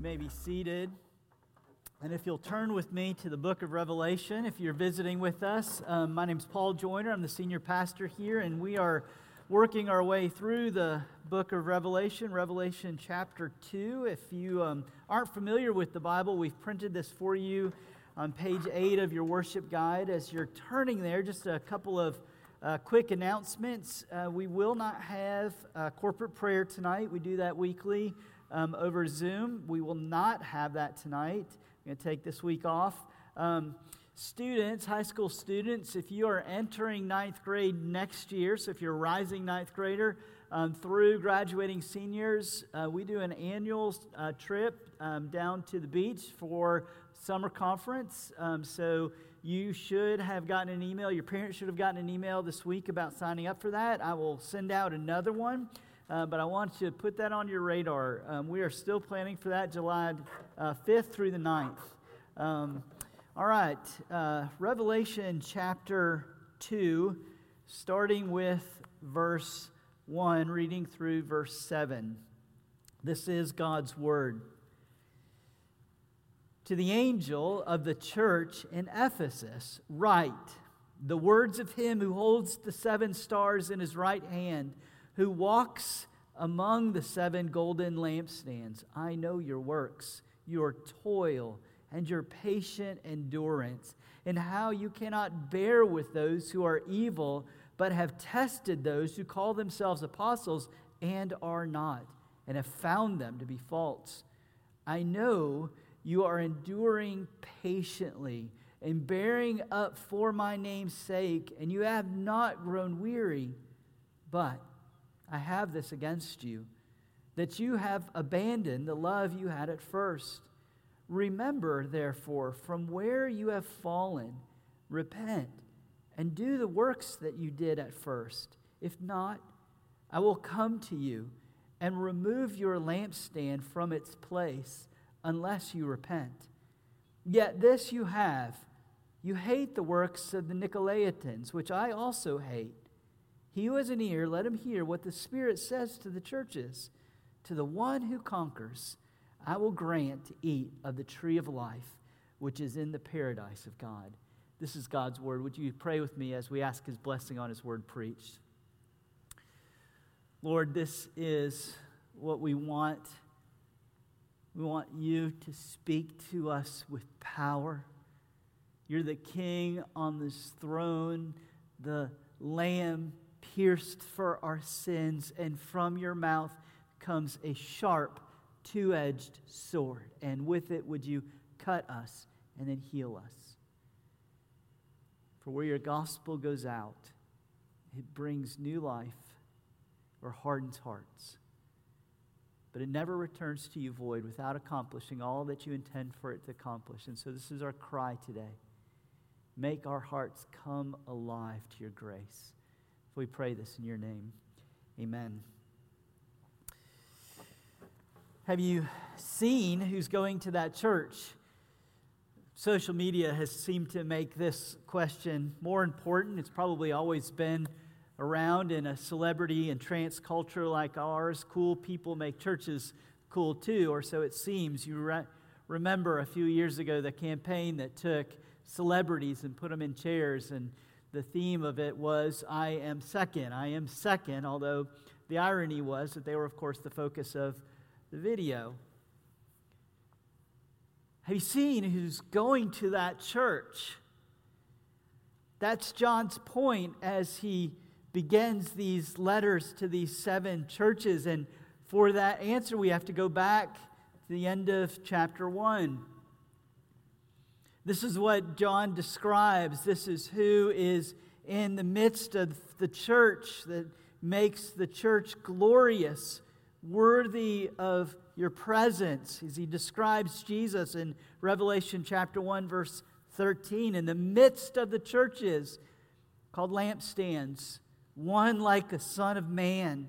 You may be seated. And if you'll turn with me to the book of Revelation, if you're visiting with us, um, my name's Paul Joyner. I'm the senior pastor here, and we are working our way through the book of Revelation, Revelation chapter 2. If you um, aren't familiar with the Bible, we've printed this for you on page 8 of your worship guide. As you're turning there, just a couple of uh, quick announcements. Uh, we will not have corporate prayer tonight. We do that weekly um, over Zoom. We will not have that tonight. I'm going to take this week off. Um, students, high school students, if you are entering ninth grade next year, so if you're a rising ninth grader um, through graduating seniors, uh, we do an annual uh, trip um, down to the beach for summer conference. Um, so you should have gotten an email. Your parents should have gotten an email this week about signing up for that. I will send out another one. Uh, but I want you to put that on your radar. Um, we are still planning for that July uh, 5th through the 9th. Um, all right, uh, Revelation chapter 2, starting with verse 1, reading through verse 7. This is God's word. To the angel of the church in Ephesus, write the words of him who holds the seven stars in his right hand who walks among the seven golden lampstands. I know your works, your toil, and your patient endurance, and how you cannot bear with those who are evil, but have tested those who call themselves apostles and are not, and have found them to be false. I know you are enduring patiently and bearing up for my name's sake, and you have not grown weary. But I have this against you, that you have abandoned the love you had at first. Remember, therefore, from where you have fallen, repent and do the works that you did at first. If not, I will come to you and remove your lampstand from its place unless you repent. Yet this you have you hate the works of the Nicolaitans, which I also hate. He who has an ear, let him hear what the Spirit says to the churches. To the one who conquers, I will grant to eat of the tree of life, which is in the paradise of God. This is God's word. Would you pray with me as we ask his blessing on his word preached? Lord, this is what we want. We want you to speak to us with power. You're the king on this throne, the lamb pierced for our sins, and from your mouth comes a sharp, two edged sword. And with it, would you cut us and then heal us? For where your gospel goes out, it brings new life or hardens hearts. But it never returns to you void without accomplishing all that you intend for it to accomplish. And so, this is our cry today. Make our hearts come alive to your grace. We pray this in your name. Amen. Have you seen who's going to that church? Social media has seemed to make this question more important. It's probably always been around in a celebrity and trance culture like ours. Cool people make churches cool too, or so it seems. You re- remember a few years ago the campaign that took celebrities and put them in chairs and the theme of it was I am second. I am second, although the irony was that they were, of course, the focus of the video. Have you seen who's going to that church? That's John's point as he begins these letters to these seven churches. And for that answer, we have to go back to the end of chapter 1. This is what John describes. This is who is in the midst of the church that makes the church glorious, worthy of your presence. As he describes Jesus in Revelation chapter 1, verse 13, in the midst of the churches called lampstands, one like a son of man,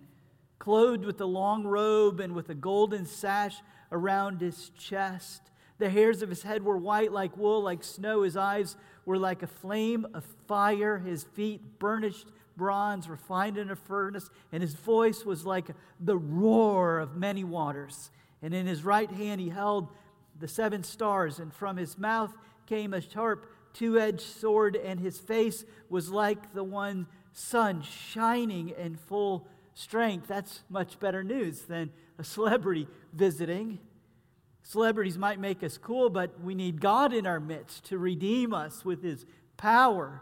clothed with a long robe and with a golden sash around his chest. The hairs of his head were white like wool, like snow. His eyes were like a flame of fire. His feet burnished bronze, refined in a furnace. And his voice was like the roar of many waters. And in his right hand he held the seven stars, and from his mouth came a sharp two edged sword, and his face was like the one sun shining in full strength. That's much better news than a celebrity visiting. Celebrities might make us cool, but we need God in our midst to redeem us with his power.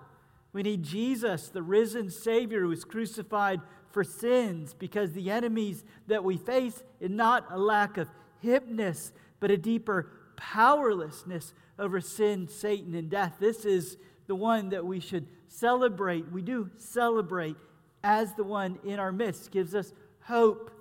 We need Jesus, the risen Savior who was crucified for sins, because the enemies that we face is not a lack of hipness, but a deeper powerlessness over sin, Satan, and death. This is the one that we should celebrate. We do celebrate as the one in our midst, gives us hope.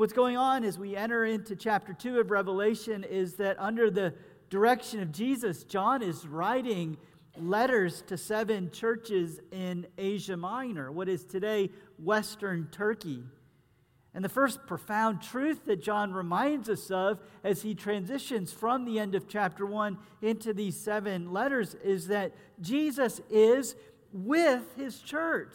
What's going on as we enter into chapter 2 of Revelation is that under the direction of Jesus, John is writing letters to seven churches in Asia Minor, what is today Western Turkey. And the first profound truth that John reminds us of as he transitions from the end of chapter 1 into these seven letters is that Jesus is with his church.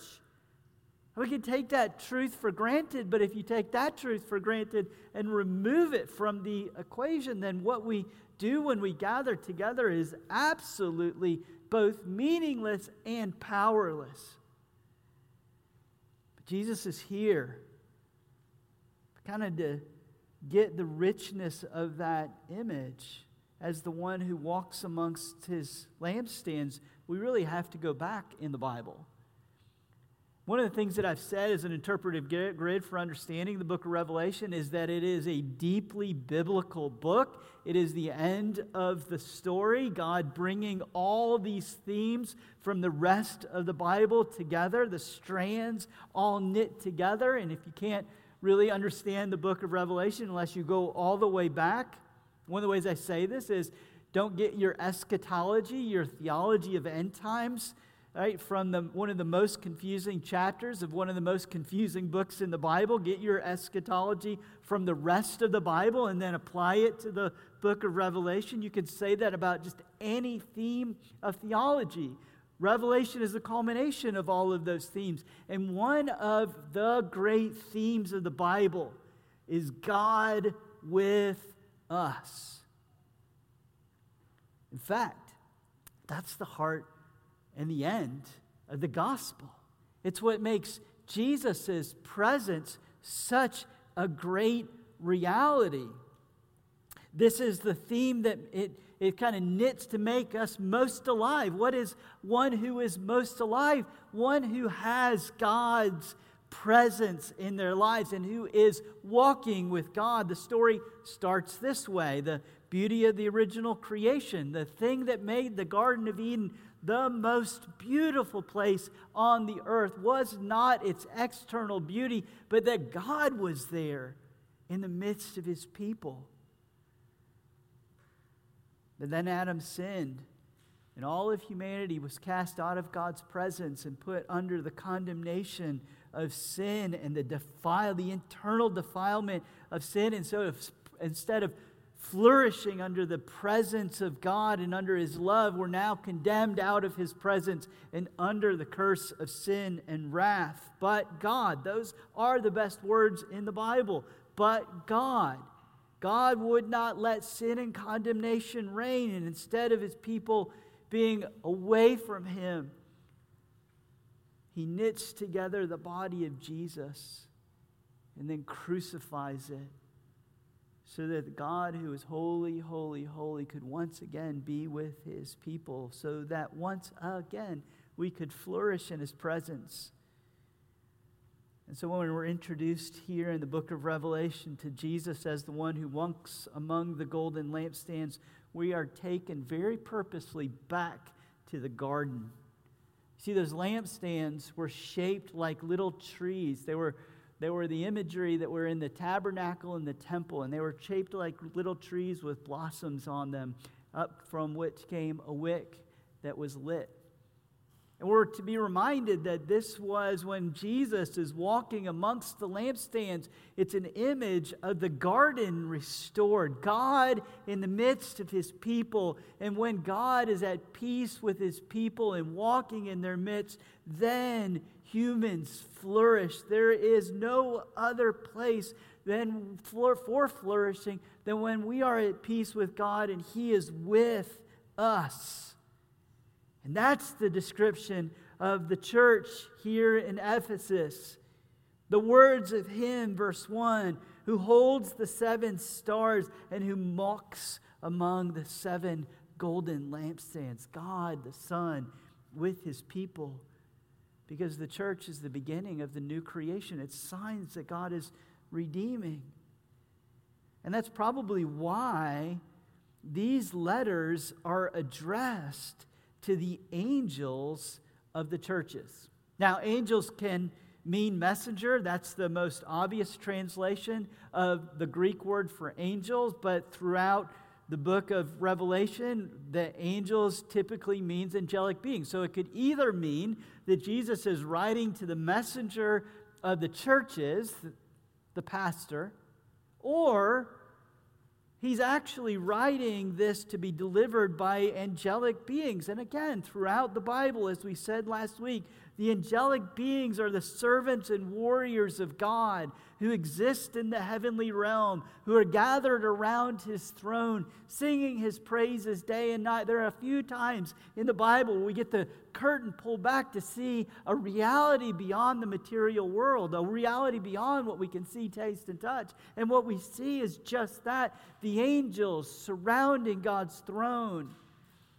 We can take that truth for granted, but if you take that truth for granted and remove it from the equation, then what we do when we gather together is absolutely both meaningless and powerless. But Jesus is here, kind of to get the richness of that image as the one who walks amongst his lampstands. We really have to go back in the Bible. One of the things that I've said as an interpretive grid for understanding the book of Revelation is that it is a deeply biblical book. It is the end of the story, God bringing all these themes from the rest of the Bible together, the strands all knit together. And if you can't really understand the book of Revelation unless you go all the way back, one of the ways I say this is don't get your eschatology, your theology of end times right, from the, one of the most confusing chapters of one of the most confusing books in the Bible. Get your eschatology from the rest of the Bible and then apply it to the book of Revelation. You could say that about just any theme of theology. Revelation is the culmination of all of those themes. And one of the great themes of the Bible is God with us. In fact, that's the heart and the end of the gospel. It's what makes Jesus' presence such a great reality. This is the theme that it, it kind of knits to make us most alive. What is one who is most alive? One who has God's presence in their lives and who is walking with God. The story starts this way the beauty of the original creation, the thing that made the Garden of Eden the most beautiful place on the earth was not its external beauty, but that God was there in the midst of his people. But then Adam sinned, and all of humanity was cast out of God's presence and put under the condemnation of sin and the defile, the internal defilement of sin. And so, if, instead of flourishing under the presence of God and under His love, we're now condemned out of His presence and under the curse of sin and wrath. But God, those are the best words in the Bible. But God, God would not let sin and condemnation reign, and instead of His people being away from Him, He knits together the body of Jesus and then crucifies it so that God, who is holy, holy, holy, could once again be with his people, so that once again we could flourish in his presence. And so, when we're introduced here in the book of Revelation to Jesus as the one who walks among the golden lampstands, we are taken very purposely back to the garden. See, those lampstands were shaped like little trees. They were they were the imagery that were in the tabernacle and the temple, and they were shaped like little trees with blossoms on them, up from which came a wick that was lit. And we're to be reminded that this was when Jesus is walking amongst the lampstands. It's an image of the garden restored, God in the midst of his people. And when God is at peace with his people and walking in their midst, then humans flourish. There is no other place than for, for flourishing than when we are at peace with God and He is with us. And that's the description of the church here in Ephesus. The words of Him, verse 1, who holds the seven stars and who mocks among the seven golden lampstands. God, the Son, with His people. Because the church is the beginning of the new creation, it's signs that God is redeeming. And that's probably why these letters are addressed to the angels of the churches. Now, angels can mean messenger. That's the most obvious translation of the Greek word for angels, but throughout the book of Revelation, the angels typically means angelic beings. So it could either mean that Jesus is writing to the messenger of the churches, the pastor, or he's actually writing this to be delivered by angelic beings. And again, throughout the Bible, as we said last week, the angelic beings are the servants and warriors of God who exist in the heavenly realm, who are gathered around his throne, singing his praises day and night. There are a few times in the Bible we get the curtain pulled back to see a reality beyond the material world, a reality beyond what we can see, taste, and touch. And what we see is just that the angels surrounding God's throne.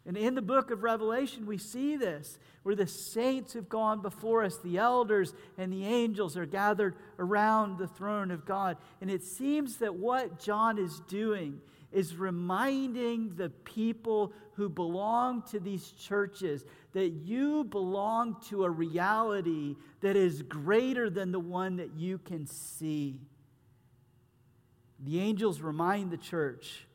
And in the book of Revelation, we see this, where the saints have gone before us, the elders and the angels are gathered around the throne of God. And it seems that what John is doing is reminding the people who belong to these churches that you belong to a reality that is greater than the one that you can see. The angels remind the church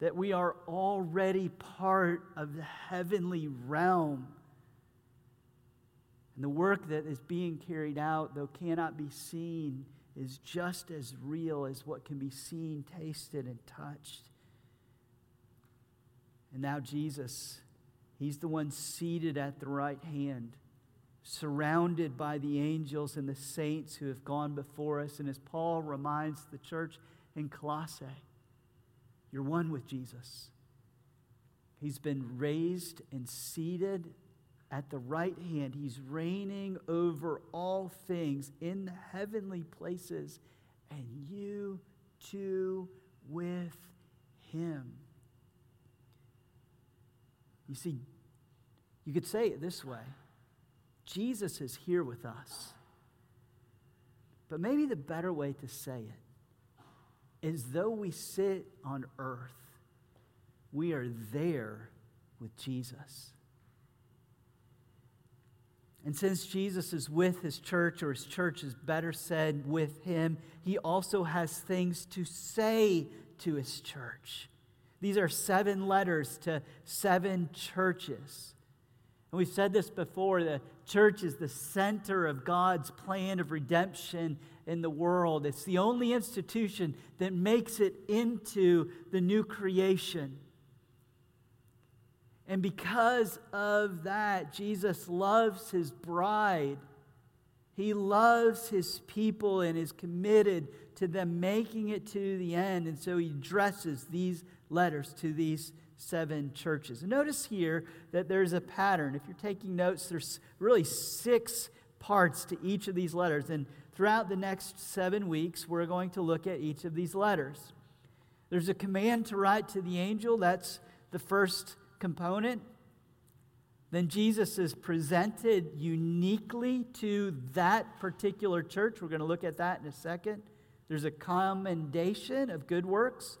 that we are already part of the heavenly realm. And the work that is being carried out, though cannot be seen, is just as real as what can be seen, tasted, and touched. And now, Jesus, He's the one seated at the right hand, surrounded by the angels and the saints who have gone before us. And as Paul reminds the church in Colossae, you're one with Jesus. He's been raised and seated at the right hand. He's reigning over all things in the heavenly places, and you too with him. You see, you could say it this way Jesus is here with us. But maybe the better way to say it as though we sit on earth, we are there with Jesus. And since Jesus is with his church, or his church is better said with him, he also has things to say to his church. These are seven letters to seven churches. And we've said this before the church is the center of God's plan of redemption in the world. It's the only institution that makes it into the new creation. And because of that, Jesus loves his bride. He loves his people and is committed to them making it to the end. And so he addresses these letters to these seven churches. Notice here that there's a pattern. If you're taking notes, there's really six parts to each of these letters. And throughout the next seven weeks, we're going to look at each of these letters. There's a command to write to the angel, that's the first component. Then Jesus is presented uniquely to that particular church. We're going to look at that in a second. There's a commendation of good works.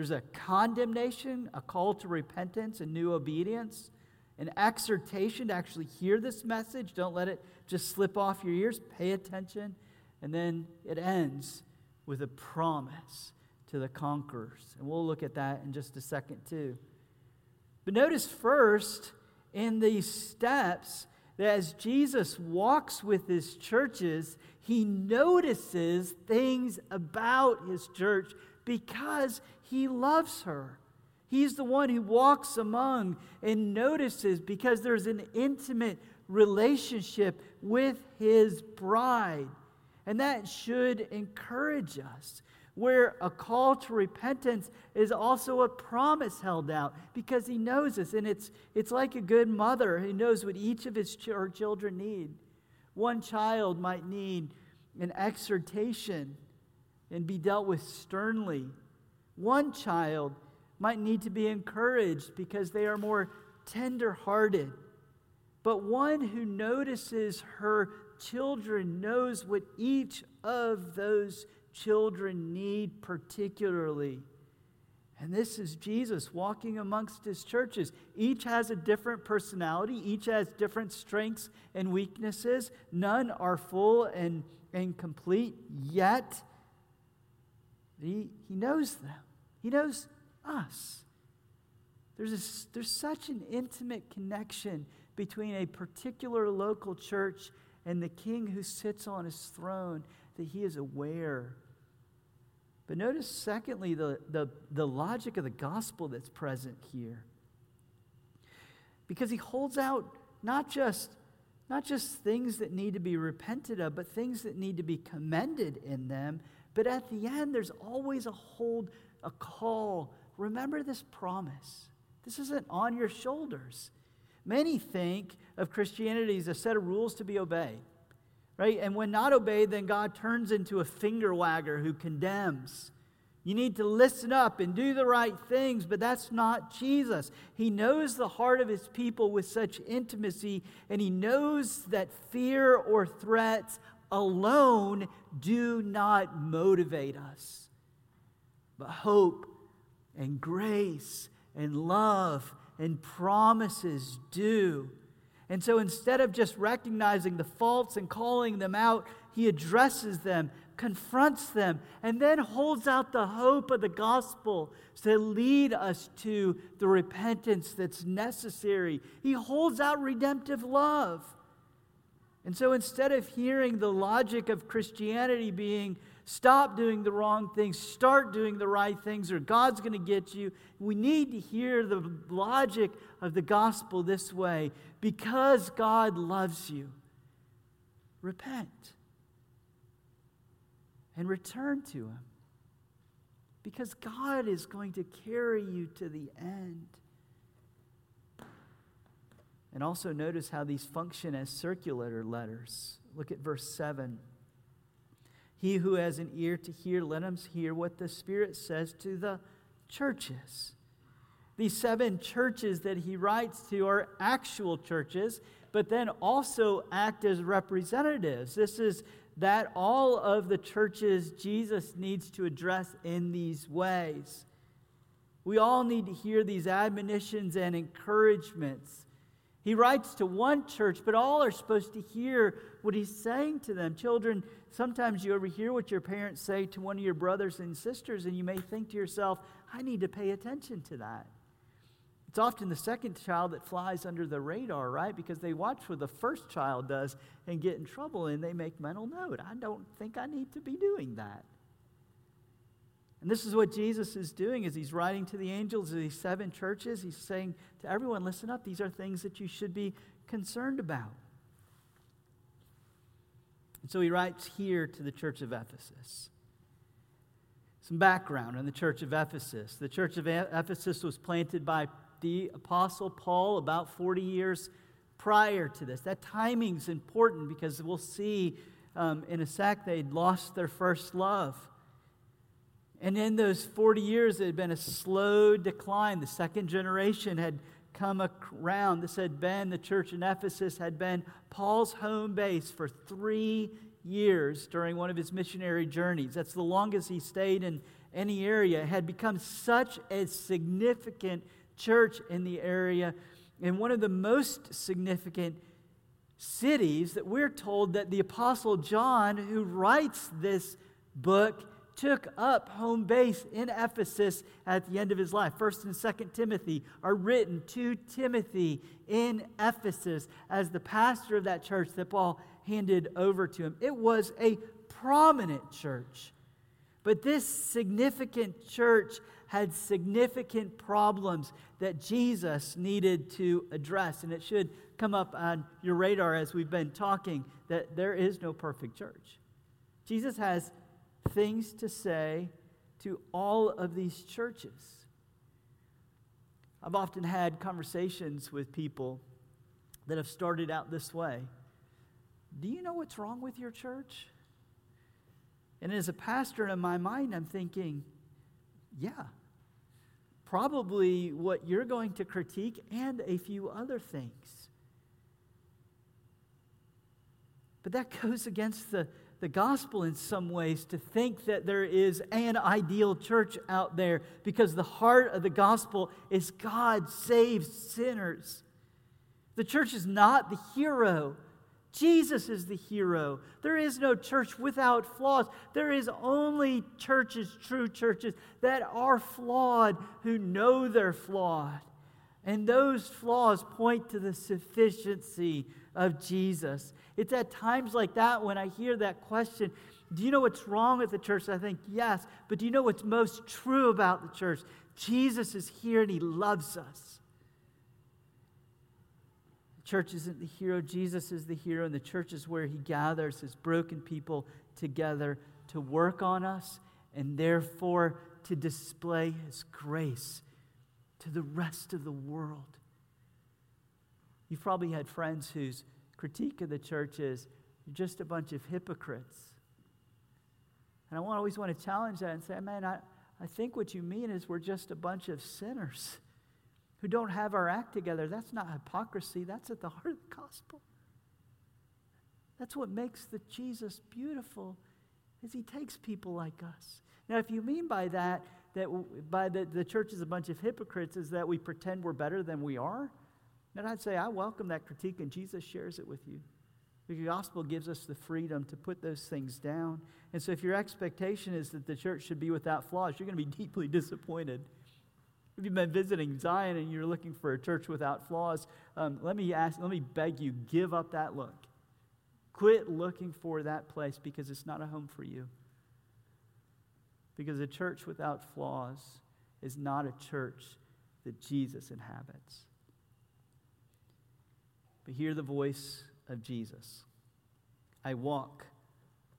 There's a condemnation, a call to repentance and new obedience, an exhortation to actually hear this message. Don't let it just slip off your ears. Pay attention. And then it ends with a promise to the conquerors. And we'll look at that in just a second, too. But notice first in these steps that as Jesus walks with his churches, he notices things about his church because he loves her. He's the one who walks among and notices because there's an intimate relationship with his bride. And that should encourage us. Where a call to repentance is also a promise held out because he knows us. And it's, it's like a good mother who knows what each of his ch- her children need. One child might need an exhortation and be dealt with sternly. One child might need to be encouraged because they are more tender hearted. But one who notices her children knows what each of those children need particularly. And this is Jesus walking amongst his churches. Each has a different personality, each has different strengths and weaknesses. None are full and, and complete yet. He, he knows them, he knows us. There's, a, there's such an intimate connection between a particular local church and the king who sits on his throne that he is aware. But notice, secondly, the, the, the logic of the gospel that's present here. Because he holds out not just, not just things that need to be repented of, but things that need to be commended in them. But at the end, there's always a hold, a call. Remember this promise. This isn't on your shoulders. Many think of Christianity as a set of rules to be obeyed, right? And when not obeyed, then God turns into a finger wagger who condemns. You need to listen up and do the right things, but that's not Jesus. He knows the heart of his people with such intimacy, and he knows that fear or threats alone do not motivate us. But hope and grace and love and promises do. And so instead of just recognizing the faults and calling them out, he addresses them, confronts them, and then holds out the hope of the gospel to lead us to the repentance that's necessary. He holds out redemptive love. And so instead of hearing the logic of Christianity being stop doing the wrong things, start doing the right things, or God's going to get you, we need to hear the logic of the gospel this way because God loves you. Repent and return to Him because God is going to carry you to the end. And also notice how these function as circulator letters. Look at verse 7. He who has an ear to hear, let him hear what the Spirit says to the churches. These seven churches that he writes to are actual churches, but then also act as representatives. This is that all of the churches Jesus needs to address in these ways. We all need to hear these admonitions and encouragements. He writes to one church, but all are supposed to hear what he's saying to them. Children, sometimes you overhear what your parents say to one of your brothers and sisters, and you may think to yourself, I need to pay attention to that. It's often the second child that flies under the radar, right? Because they watch what the first child does and get in trouble, and they make mental note. I don't think I need to be doing that. And this is what Jesus is doing as he's writing to the angels of these seven churches. He's saying to everyone, listen up, these are things that you should be concerned about. And so he writes here to the church of Ephesus. Some background on the church of Ephesus. The church of Ephesus was planted by the apostle Paul about 40 years prior to this. That timing's important because we'll see um, in a sec they'd lost their first love. And in those 40 years, it had been a slow decline. The second generation had come around. This had been, the church in Ephesus had been Paul's home base for three years during one of his missionary journeys. That's the longest he stayed in any area. It had become such a significant church in the area and one of the most significant cities that we're told that the Apostle John, who writes this book, took up home base in Ephesus at the end of his life. First and Second Timothy are written to Timothy in Ephesus as the pastor of that church that Paul handed over to him. It was a prominent church. But this significant church had significant problems that Jesus needed to address. And it should come up on your radar as we've been talking that there is no perfect church. Jesus has things to say to all of these churches. I've often had conversations with people that have started out this way Do you know what's wrong with your church? And as a pastor in my mind, I'm thinking, yeah, probably what you're going to critique and a few other things. But that goes against the, the gospel in some ways to think that there is an ideal church out there because the heart of the gospel is God saves sinners. The church is not the hero. Jesus is the hero. There is no church without flaws. There is only churches, true churches, that are flawed who know they're flawed. And those flaws point to the sufficiency of Jesus. It's at times like that when I hear that question Do you know what's wrong with the church? I think, yes. But do you know what's most true about the church? Jesus is here and he loves us. The church isn't the hero, Jesus is the hero, and the church is where he gathers his broken people together to work on us and therefore to display his grace to the rest of the world. You've probably had friends whose critique of the church is you're just a bunch of hypocrites. And I always want to challenge that and say, man, I, I think what you mean is we're just a bunch of sinners who don't have our act together. That's not hypocrisy, that's at the heart of the gospel. That's what makes the Jesus beautiful is he takes people like us. Now, if you mean by that, that by the, the church is a bunch of hypocrites, is that we pretend we're better than we are, And I'd say I welcome that critique and Jesus shares it with you. The gospel gives us the freedom to put those things down. And so if your expectation is that the church should be without flaws, you're going to be deeply disappointed. If you've been visiting Zion and you're looking for a church without flaws, um, let me ask, let me beg you, give up that look. Quit looking for that place because it's not a home for you. Because a church without flaws is not a church that Jesus inhabits. But hear the voice of Jesus I walk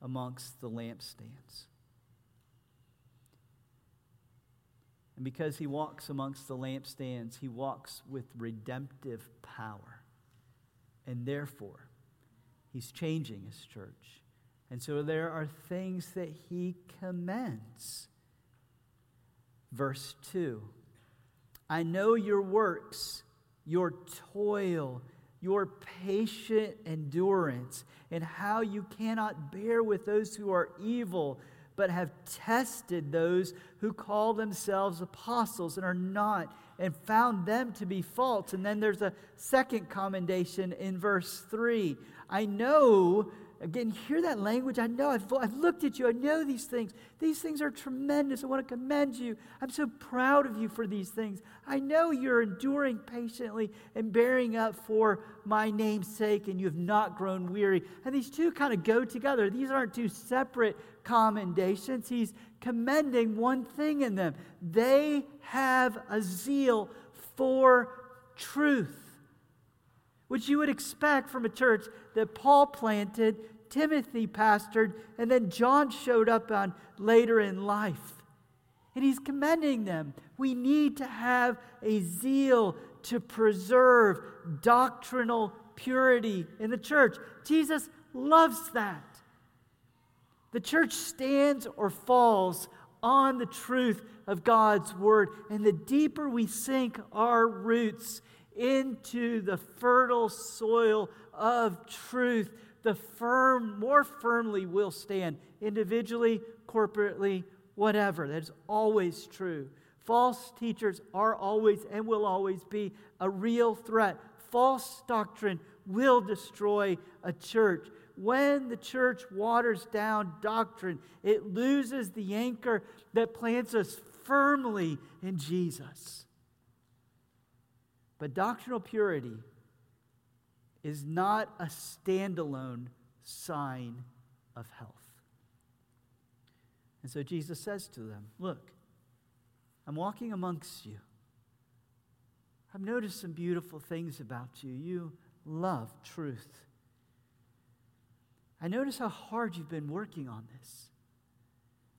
amongst the lampstands. And because he walks amongst the lampstands, he walks with redemptive power. And therefore, he's changing his church. And so there are things that he commends. Verse 2 I know your works, your toil, your patient endurance, and how you cannot bear with those who are evil but have tested those who call themselves apostles and are not, and found them to be false. And then there's a second commendation in verse 3. I know Again, hear that language. I know, I've, I've looked at you. I know these things. These things are tremendous. I want to commend you. I'm so proud of you for these things. I know you're enduring patiently and bearing up for my name's sake, and you have not grown weary. And these two kind of go together. These aren't two separate commendations. He's commending one thing in them they have a zeal for truth which you would expect from a church that Paul planted Timothy pastored, and then John showed up on later in life. And he's commending them. We need to have a zeal to preserve doctrinal purity in the church. Jesus loves that. The church stands or falls on the truth of God's word. And the deeper we sink our roots into the fertile soil of truth, the firm, more firmly will stand individually, corporately, whatever. That is always true. False teachers are always and will always be a real threat. False doctrine will destroy a church. When the church waters down doctrine, it loses the anchor that plants us firmly in Jesus. But doctrinal purity is not a standalone sign of health. And so Jesus says to them, Look, I'm walking amongst you. I've noticed some beautiful things about you. You love truth. I notice how hard you've been working on this.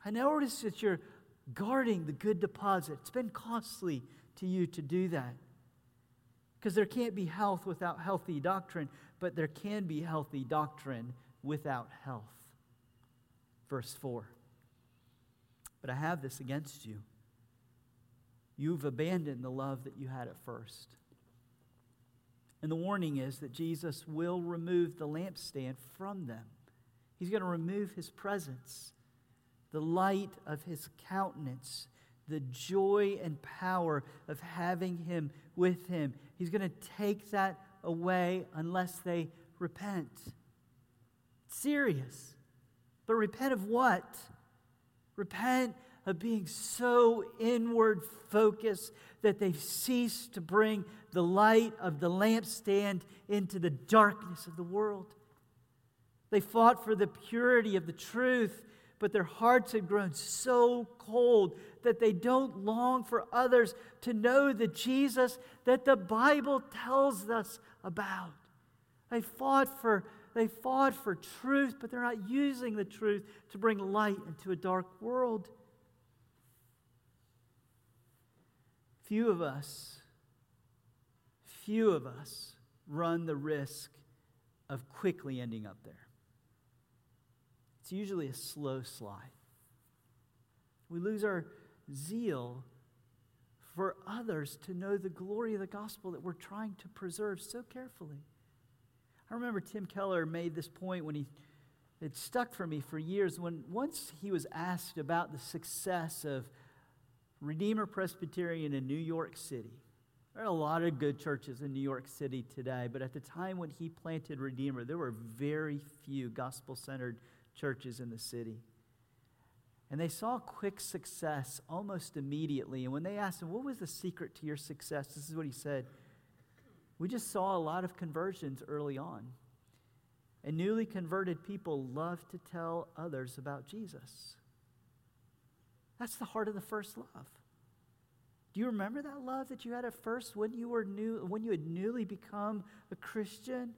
I notice that you're guarding the good deposit. It's been costly to you to do that. Because there can't be health without healthy doctrine, but there can be healthy doctrine without health. Verse 4. But I have this against you. You've abandoned the love that you had at first. And the warning is that Jesus will remove the lampstand from them. He's going to remove his presence, the light of his countenance, the joy and power of having him with him. He's going to take that away unless they repent. serious. But repent of what? Repent of being so inward focused that they've ceased to bring the light of the lampstand into the darkness of the world. They fought for the purity of the truth, but their hearts have grown so cold that they don't long for others to know the Jesus that the Bible tells us about. They fought for they fought for truth, but they're not using the truth to bring light into a dark world. Few of us, few of us run the risk of quickly ending up there. Usually a slow slide. We lose our zeal for others to know the glory of the gospel that we're trying to preserve so carefully. I remember Tim Keller made this point when he it stuck for me for years when once he was asked about the success of Redeemer Presbyterian in New York City. There are a lot of good churches in New York City today, but at the time when he planted Redeemer, there were very few gospel centered churches in the city. And they saw quick success almost immediately. And when they asked him, What was the secret to your success? This is what he said We just saw a lot of conversions early on. And newly converted people love to tell others about Jesus. That's the heart of the first love. Do you remember that love that you had at first when you were new when you had newly become a Christian?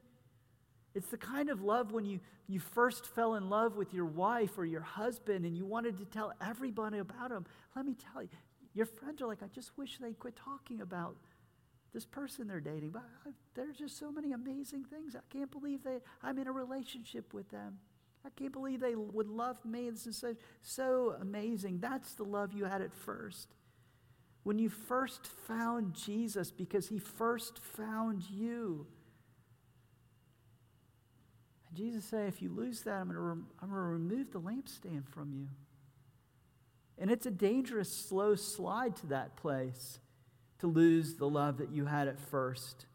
It's the kind of love when you, you first fell in love with your wife or your husband and you wanted to tell everybody about him. Let me tell you, your friends are like, I just wish they'd quit talking about this person they're dating. But I, there's just so many amazing things. I can't believe that I'm in a relationship with them. I can't believe they would love me. This is so, so amazing. That's the love you had at first. When you first found Jesus, because he first found you. Jesus said, if you lose that, I'm going going to remove the lampstand from you. And it's a dangerous, slow slide to that place to lose the love that you had at first.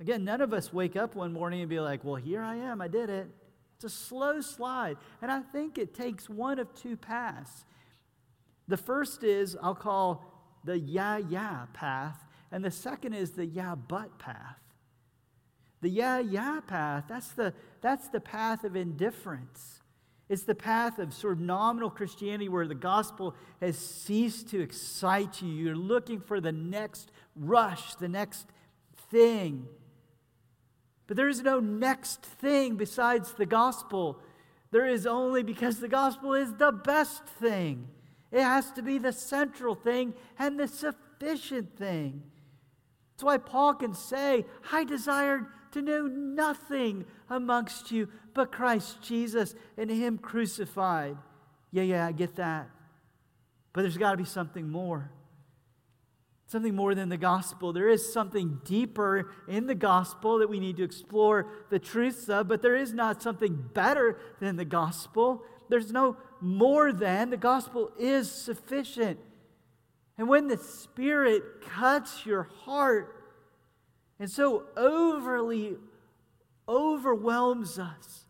Again, none of us wake up one morning and be like, well, here I am, I did it. It's a slow slide. And I think it takes one of two paths. The first is, I'll call the yeah, yeah path. And the second is the yeah, but path. The yeah, yeah path, that's the, that's the path of indifference. It's the path of sort of nominal Christianity where the gospel has ceased to excite you. You're looking for the next rush, the next thing. But there is no next thing besides the gospel. There is only because the gospel is the best thing. It has to be the central thing and the sufficient thing. That's why Paul can say, I desired to know nothing amongst you but Christ Jesus and Him crucified. Yeah, yeah, I get that. But there's got to be something more something more than the gospel. There is something deeper in the gospel that we need to explore the truths of, but there is not something better than the gospel. There's no more than. The gospel is sufficient. And when the Spirit cuts your heart and so overly overwhelms us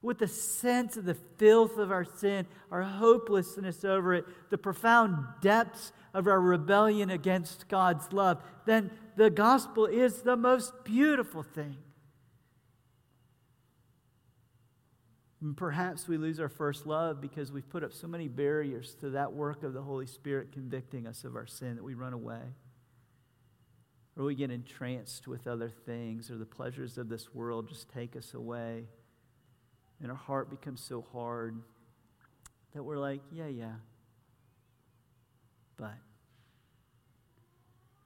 with the sense of the filth of our sin, our hopelessness over it, the profound depths of our rebellion against God's love, then the gospel is the most beautiful thing. And perhaps we lose our first love because we've put up so many barriers to that work of the Holy Spirit convicting us of our sin that we run away. Or we get entranced with other things, or the pleasures of this world just take us away and our heart becomes so hard that we're like, yeah, yeah. But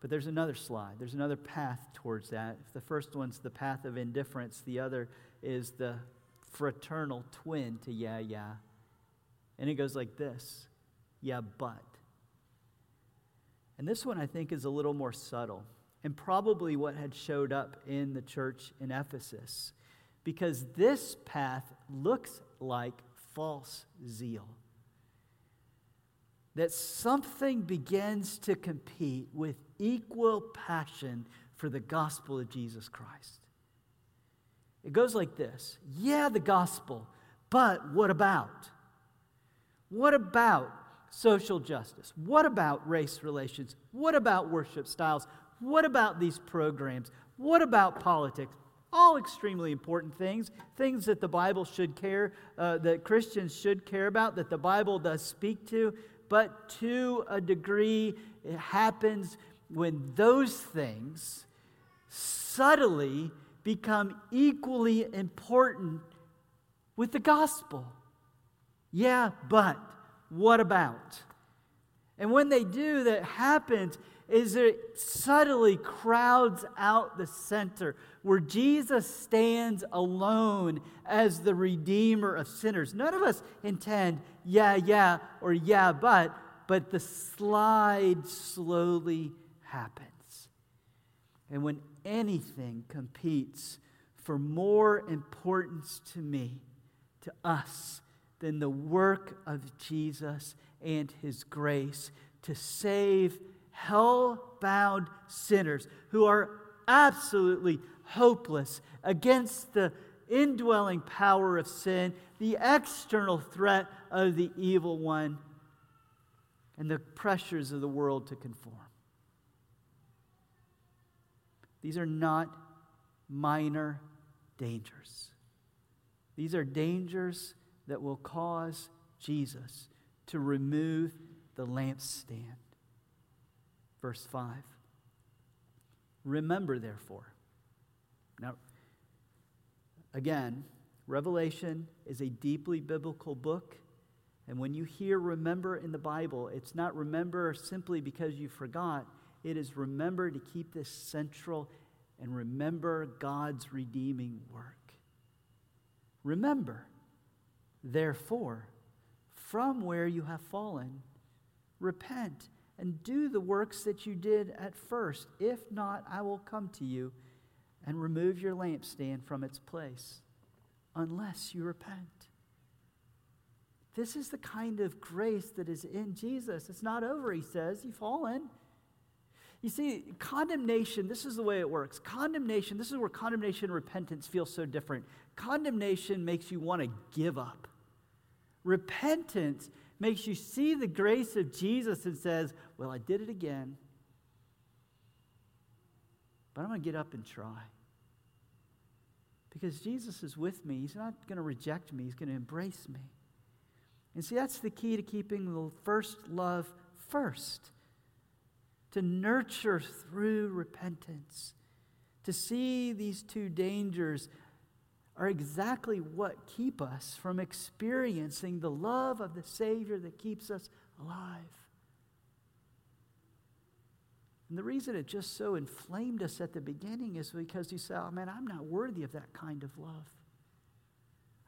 but there's another slide. There's another path towards that. If the first one's the path of indifference, the other is the fraternal twin to yeah, yeah. And it goes like this yeah, but. And this one I think is a little more subtle and probably what had showed up in the church in Ephesus because this path looks like false zeal. That something begins to compete with equal passion for the gospel of Jesus Christ. It goes like this Yeah, the gospel, but what about? What about social justice? What about race relations? What about worship styles? What about these programs? What about politics? All extremely important things, things that the Bible should care, uh, that Christians should care about, that the Bible does speak to. But to a degree, it happens when those things subtly become equally important with the gospel. Yeah, but what about? And when they do, that happens is it subtly crowds out the center where Jesus stands alone as the redeemer of sinners. None of us intend, yeah, yeah, or yeah, but, but the slide slowly happens. And when anything competes for more importance to me, to us, than the work of Jesus and his grace to save hell bound sinners who are absolutely hopeless against the indwelling power of sin, the external threat of the evil one, and the pressures of the world to conform. These are not minor dangers. These are dangers that will cause Jesus to remove the lampstand. Verse 5. Remember, therefore. Now, again, Revelation is a deeply biblical book. And when you hear remember in the Bible, it's not remember simply because you forgot. It is remember to keep this central and remember God's redeeming work. Remember, therefore, from where you have fallen, repent and do the works that you did at first. If not, I will come to you and remove your lampstand from its place, unless you repent. This is the kind of grace that is in Jesus. It's not over, he says. You've fallen. You see, condemnation, this is the way it works. Condemnation, this is where condemnation and repentance feel so different. Condemnation makes you want to give up. Repentance makes you see the grace of Jesus and says, Well, I did it again, but I'm going to get up and try. Because Jesus is with me. He's not going to reject me, He's going to embrace me. And see, that's the key to keeping the first love first to nurture through repentance, to see these two dangers are exactly what keep us from experiencing the love of the Savior that keeps us alive. And the reason it just so inflamed us at the beginning is because you say, oh man, I'm not worthy of that kind of love.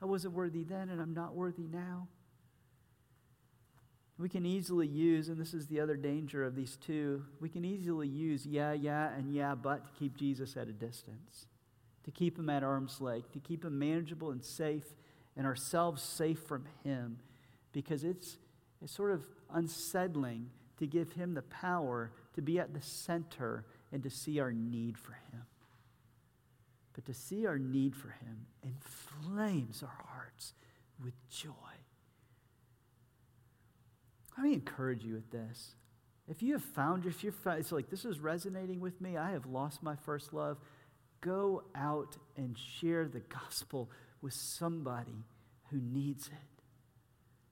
I wasn't worthy then, and I'm not worthy now. We can easily use, and this is the other danger of these two, we can easily use yeah, yeah, and yeah, but to keep Jesus at a distance to keep him at arm's length, to keep him manageable and safe, and ourselves safe from him, because it's, it's sort of unsettling to give him the power to be at the center and to see our need for him. But to see our need for him inflames our hearts with joy. Let me encourage you with this. If you have found, if you're, it's like this is resonating with me, I have lost my first love go out and share the gospel with somebody who needs it.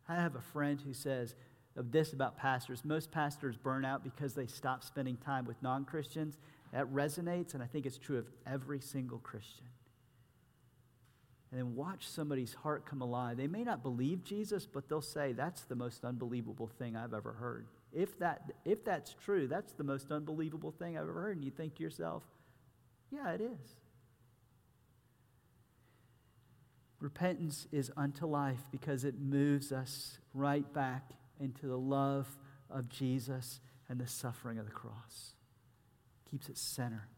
I have a friend who says of this about pastors most pastors burn out because they stop spending time with non Christians. That resonates, and I think it's true of every single Christian. and then watch somebody's heart come alive. They may not believe Jesus, but they'll say, That's the most unbelievable thing I've ever heard. If, that, if that's true, that's the most unbelievable thing I've ever heard. And you think to yourself, Yeah, it is. Repentance is unto life because it moves us right back into the love of Jesus and the suffering of the cross. Keeps it center.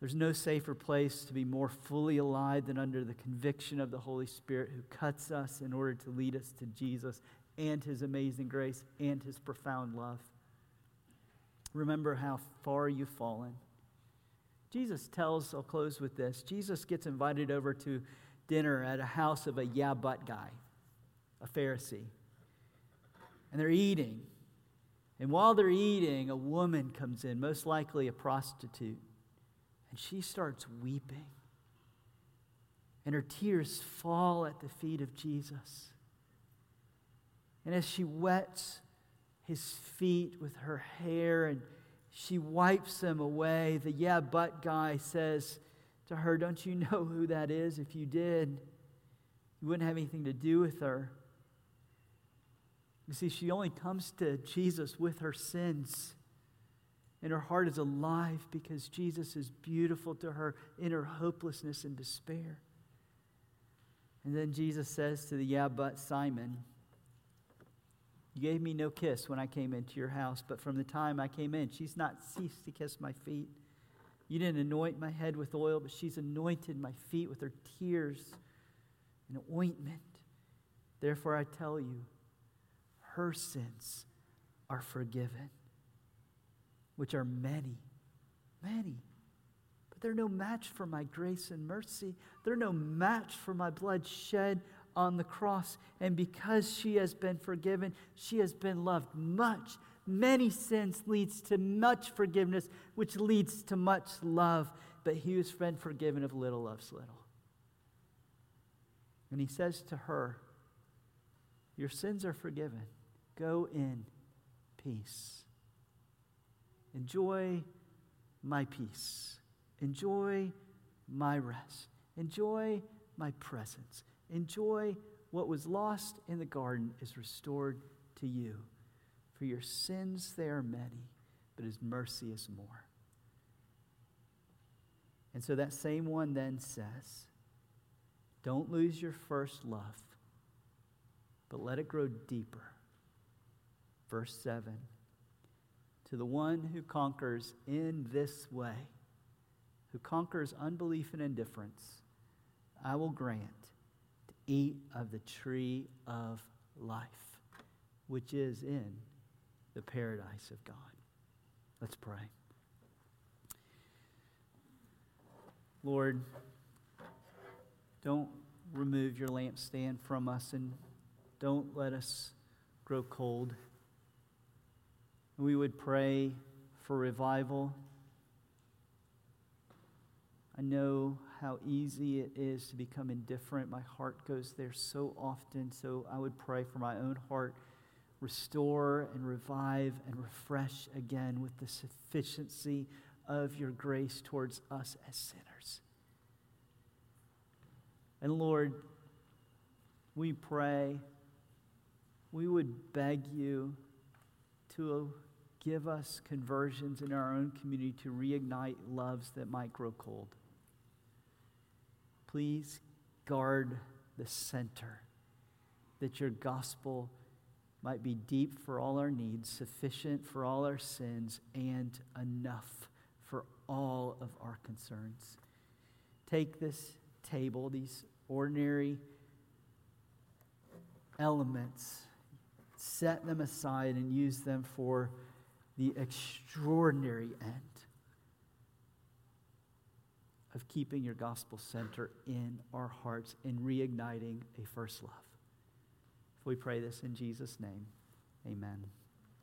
There's no safer place to be more fully alive than under the conviction of the Holy Spirit who cuts us in order to lead us to Jesus and his amazing grace and his profound love. Remember how far you've fallen. Jesus tells, I'll close with this. Jesus gets invited over to dinner at a house of a yeah, but guy, a Pharisee. And they're eating. And while they're eating, a woman comes in, most likely a prostitute. And she starts weeping. And her tears fall at the feet of Jesus. And as she wets his feet with her hair and she wipes them away, the yeah, but guy says to her, Don't you know who that is? If you did, you wouldn't have anything to do with her. You see, she only comes to Jesus with her sins and her heart is alive because Jesus is beautiful to her in her hopelessness and despair. And then Jesus says to the yeah, but Simon, You gave me no kiss when I came into your house, but from the time I came in, she's not ceased to kiss my feet. You didn't anoint my head with oil, but she's anointed my feet with her tears and ointment. Therefore, I tell you, her sins are forgiven which are many, many. But they're no match for my grace and mercy. They're no match for my blood shed on the cross. And because she has been forgiven, she has been loved much. Many sins leads to much forgiveness, which leads to much love. But he who's been forgiven of little loves little. And he says to her, Your sins are forgiven. Go in peace. Enjoy my peace. Enjoy my rest. Enjoy my presence. Enjoy what was lost in the garden is restored to you. For your sins, they are many, but his mercy is more. And so that same one then says, Don't lose your first love, but let it grow deeper. Verse 7 to the one who conquers in this way, who conquers unbelief and indifference, I will grant eat of the tree of life, which is in the paradise of God. Let's pray. Lord, don't remove your lampstand from us and don't let us grow cold. We would pray for revival. I know how easy it is to become indifferent. My heart goes there so often. So I would pray for my own heart. Restore and revive and refresh again with the sufficiency of your grace towards us as sinners. And Lord, we pray, we would beg you to give us conversions in our own community to reignite loves that might grow cold. Please guard the center, that your gospel might be deep for all our needs, sufficient for all our sins, and enough for all of our concerns. Take this table, these ordinary elements, set them aside, and use them for the extraordinary end of keeping your gospel center in our hearts and reigniting a first love. If we pray this in Jesus' name, amen.